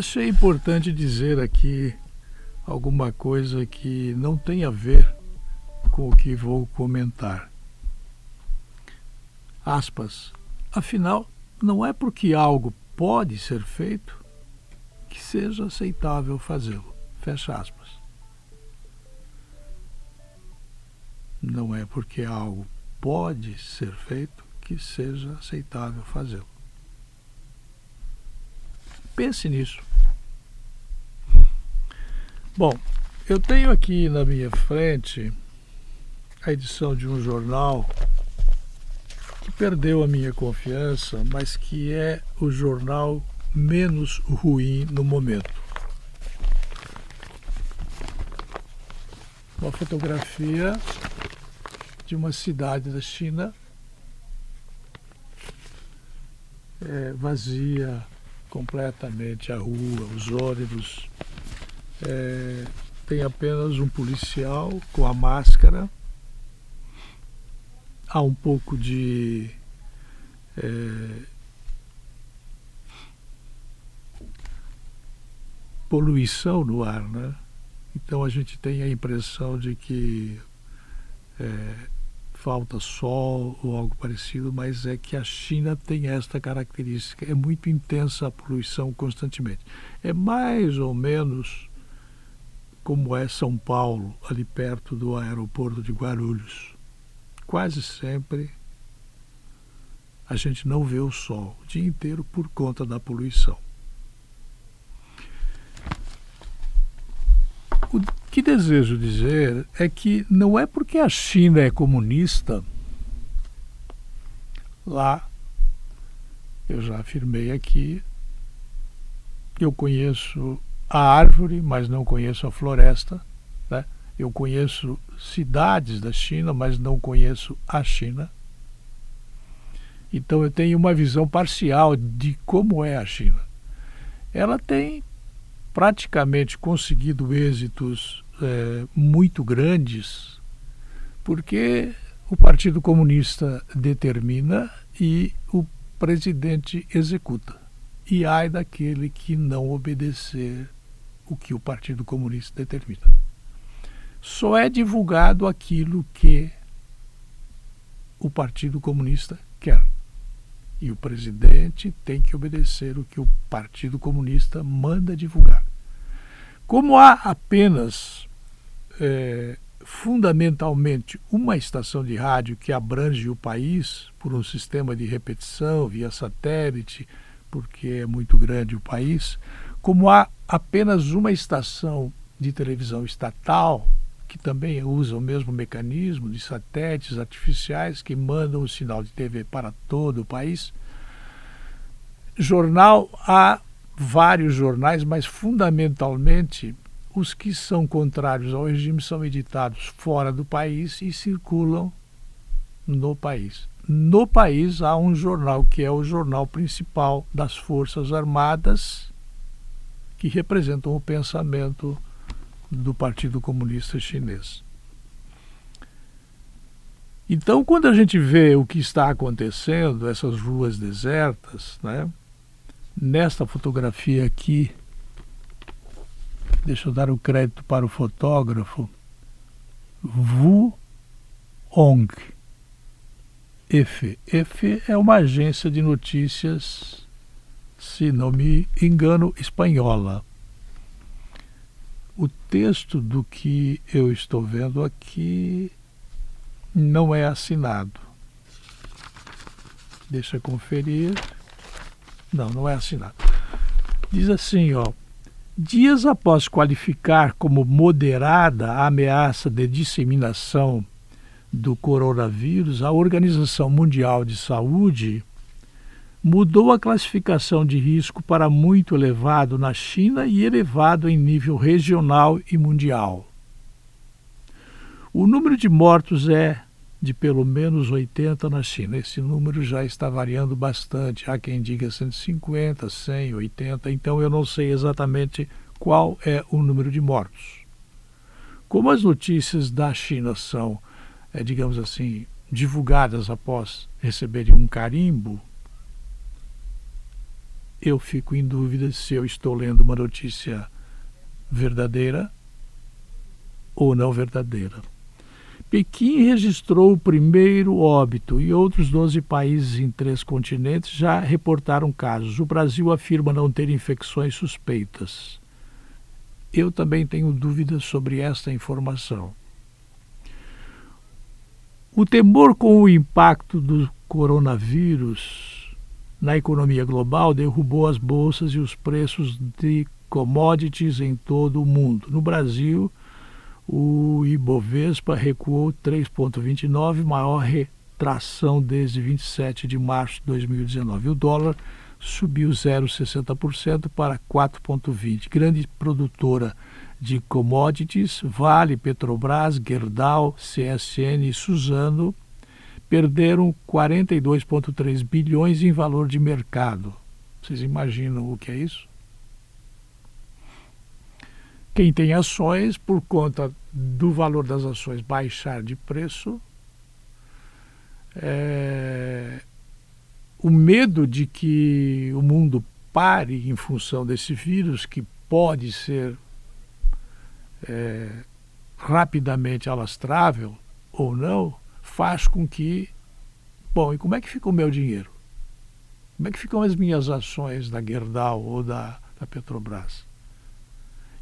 achei importante dizer aqui alguma coisa que não tem a ver com o que vou comentar. Aspas. Afinal, não é porque algo pode ser feito que seja aceitável fazê-lo. Fecha aspas. Não é porque algo pode ser feito que seja aceitável fazê-lo. Pense nisso. Bom, eu tenho aqui na minha frente a edição de um jornal que perdeu a minha confiança, mas que é o jornal menos ruim no momento. Uma fotografia de uma cidade da China é, vazia completamente a rua, os ônibus. É, tem apenas um policial com a máscara. Há um pouco de é, poluição no ar, né? Então a gente tem a impressão de que é, falta sol ou algo parecido, mas é que a China tem esta característica, é muito intensa a poluição constantemente. É mais ou menos como é São Paulo, ali perto do aeroporto de Guarulhos. Quase sempre a gente não vê o sol o dia inteiro por conta da poluição. O que desejo dizer é que não é porque a China é comunista, lá, eu já afirmei aqui, eu conheço a árvore, mas não conheço a floresta. Né? Eu conheço cidades da China, mas não conheço a China. Então eu tenho uma visão parcial de como é a China. Ela tem praticamente conseguido êxitos é, muito grandes, porque o Partido Comunista determina e o presidente executa. E ai daquele que não obedecer o que o Partido Comunista determina. Só é divulgado aquilo que o Partido Comunista quer. E o presidente tem que obedecer o que o Partido Comunista manda divulgar. Como há apenas, é, fundamentalmente, uma estação de rádio que abrange o país por um sistema de repetição via satélite, porque é muito grande o país, como há apenas uma estação de televisão estatal, que também usa o mesmo mecanismo de satélites artificiais que mandam o sinal de TV para todo o país. Jornal, há vários jornais, mas fundamentalmente os que são contrários ao regime são editados fora do país e circulam no país. No país há um jornal que é o jornal principal das Forças Armadas, que representam o pensamento do Partido Comunista Chinês. Então, quando a gente vê o que está acontecendo, essas ruas desertas, né? nesta fotografia aqui, deixa eu dar o crédito para o fotógrafo, Wu Ong. EFE. EFE é uma agência de notícias, se não me engano, espanhola o texto do que eu estou vendo aqui não é assinado. Deixa eu conferir. Não, não é assinado. Diz assim, ó. Dias após qualificar como moderada a ameaça de disseminação do coronavírus, a Organização Mundial de Saúde mudou a classificação de risco para muito elevado na China e elevado em nível regional e mundial. O número de mortos é de pelo menos 80 na China. Esse número já está variando bastante. Há quem diga 150, 100, 80, então eu não sei exatamente qual é o número de mortos. Como as notícias da China são, é, digamos assim, divulgadas após receberem um carimbo eu fico em dúvida se eu estou lendo uma notícia verdadeira ou não verdadeira. Pequim registrou o primeiro óbito e outros 12 países em três continentes já reportaram casos. O Brasil afirma não ter infecções suspeitas. Eu também tenho dúvidas sobre esta informação. O temor com o impacto do coronavírus na economia global derrubou as bolsas e os preços de commodities em todo o mundo. No Brasil, o Ibovespa recuou 3,29, maior retração desde 27 de março de 2019. O dólar subiu 0,60% para 4,20. Grande produtora de commodities, Vale, Petrobras, Gerdau, CSN e Suzano perderam 42,3 bilhões em valor de mercado. Vocês imaginam o que é isso? Quem tem ações, por conta do valor das ações baixar de preço, é, o medo de que o mundo pare em função desse vírus, que pode ser é, rapidamente alastrável ou não, faz com que. Bom, e como é que fica o meu dinheiro? Como é que ficam as minhas ações da Gerdau ou da, da Petrobras?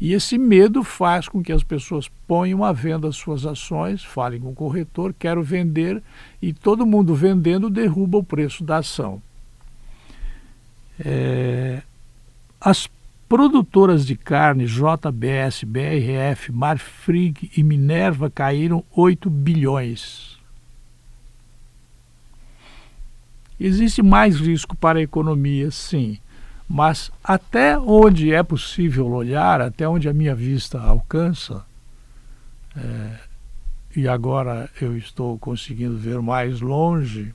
E esse medo faz com que as pessoas ponham à venda as suas ações, falem com o corretor, quero vender, e todo mundo vendendo derruba o preço da ação. É, as produtoras de carne JBS, BRF, Marfrig e Minerva caíram 8 bilhões. Existe mais risco para a economia, sim. Mas até onde é possível olhar, até onde a minha vista alcança, é, e agora eu estou conseguindo ver mais longe,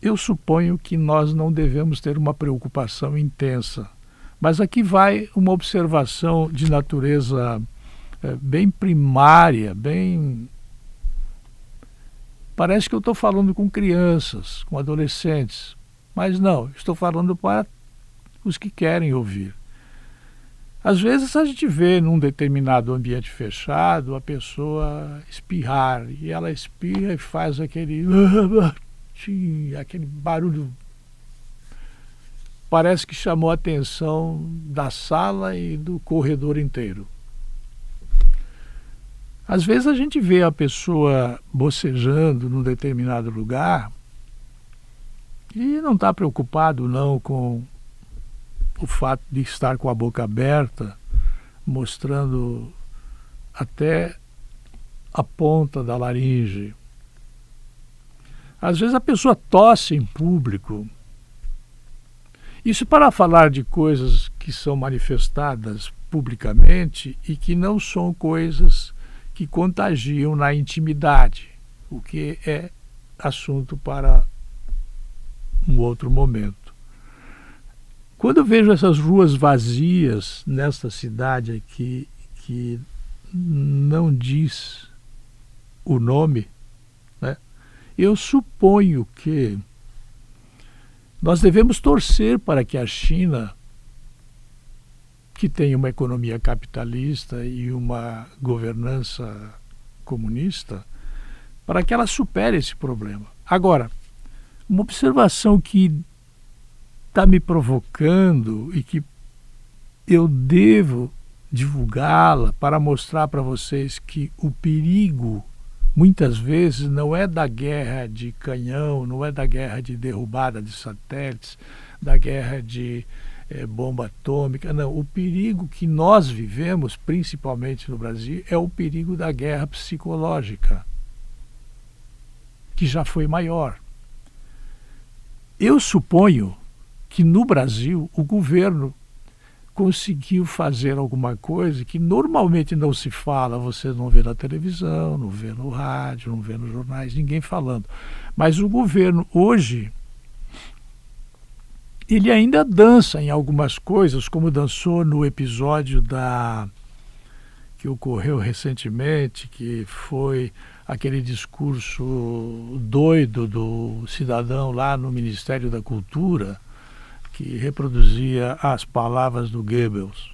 eu suponho que nós não devemos ter uma preocupação intensa. Mas aqui vai uma observação de natureza é, bem primária, bem Parece que eu estou falando com crianças, com adolescentes, mas não, estou falando para os que querem ouvir. Às vezes a gente vê num determinado ambiente fechado a pessoa espirrar e ela espirra e faz aquele aquele barulho parece que chamou a atenção da sala e do corredor inteiro. Às vezes a gente vê a pessoa bocejando num determinado lugar e não está preocupado não com o fato de estar com a boca aberta, mostrando até a ponta da laringe. Às vezes a pessoa tosse em público. Isso para falar de coisas que são manifestadas publicamente e que não são coisas que contagiam na intimidade, o que é assunto para um outro momento. Quando eu vejo essas ruas vazias nesta cidade aqui, que não diz o nome, né, eu suponho que nós devemos torcer para que a China que tem uma economia capitalista e uma governança comunista, para que ela supere esse problema. Agora, uma observação que está me provocando e que eu devo divulgá-la para mostrar para vocês que o perigo muitas vezes não é da guerra de canhão, não é da guerra de derrubada de satélites, da guerra de é, bomba atômica. Não, o perigo que nós vivemos, principalmente no Brasil, é o perigo da guerra psicológica, que já foi maior. Eu suponho que no Brasil o governo conseguiu fazer alguma coisa que normalmente não se fala, você não vê na televisão, não vê no rádio, não vê nos jornais, ninguém falando. Mas o governo hoje ele ainda dança em algumas coisas, como dançou no episódio da que ocorreu recentemente, que foi aquele discurso doido do cidadão lá no Ministério da Cultura, que reproduzia as palavras do Goebbels.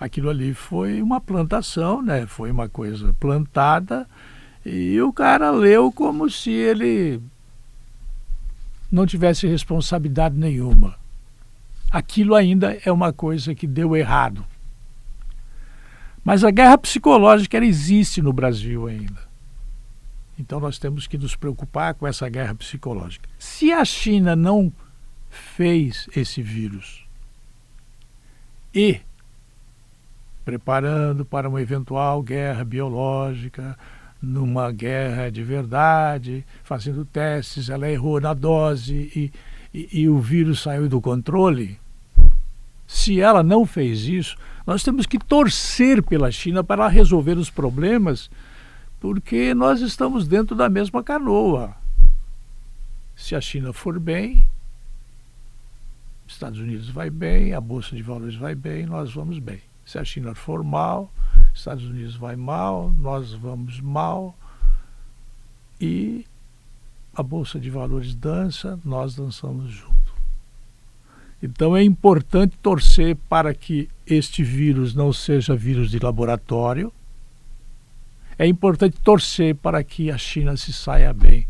Aquilo ali foi uma plantação, né? Foi uma coisa plantada e o cara leu como se ele não tivesse responsabilidade nenhuma. Aquilo ainda é uma coisa que deu errado. Mas a guerra psicológica ela existe no Brasil ainda. Então nós temos que nos preocupar com essa guerra psicológica. Se a China não fez esse vírus e preparando para uma eventual guerra biológica, numa guerra de verdade, fazendo testes, ela errou na dose e, e, e o vírus saiu do controle. Se ela não fez isso, nós temos que torcer pela China para resolver os problemas, porque nós estamos dentro da mesma canoa. Se a China for bem, Estados Unidos vai bem, a Bolsa de Valores vai bem, nós vamos bem. Se a China for mal, Estados Unidos vai mal, nós vamos mal. E a Bolsa de Valores dança, nós dançamos junto. Então é importante torcer para que este vírus não seja vírus de laboratório. É importante torcer para que a China se saia bem.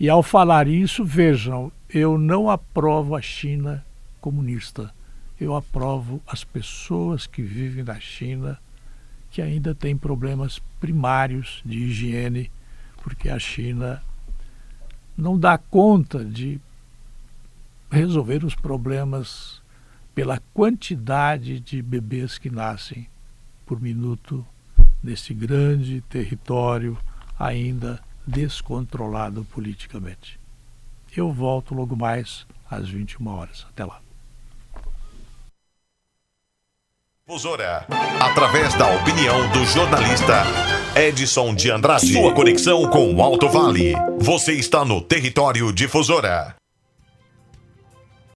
E ao falar isso, vejam, eu não aprovo a China comunista. Eu aprovo as pessoas que vivem na China que ainda têm problemas primários de higiene, porque a China não dá conta de resolver os problemas pela quantidade de bebês que nascem por minuto nesse grande território ainda descontrolado politicamente. Eu volto logo mais às 21 horas. Até lá. Difusora, através da opinião do jornalista Edson de Andrade. Sua conexão com o Alto Vale. Você está no território Difusora.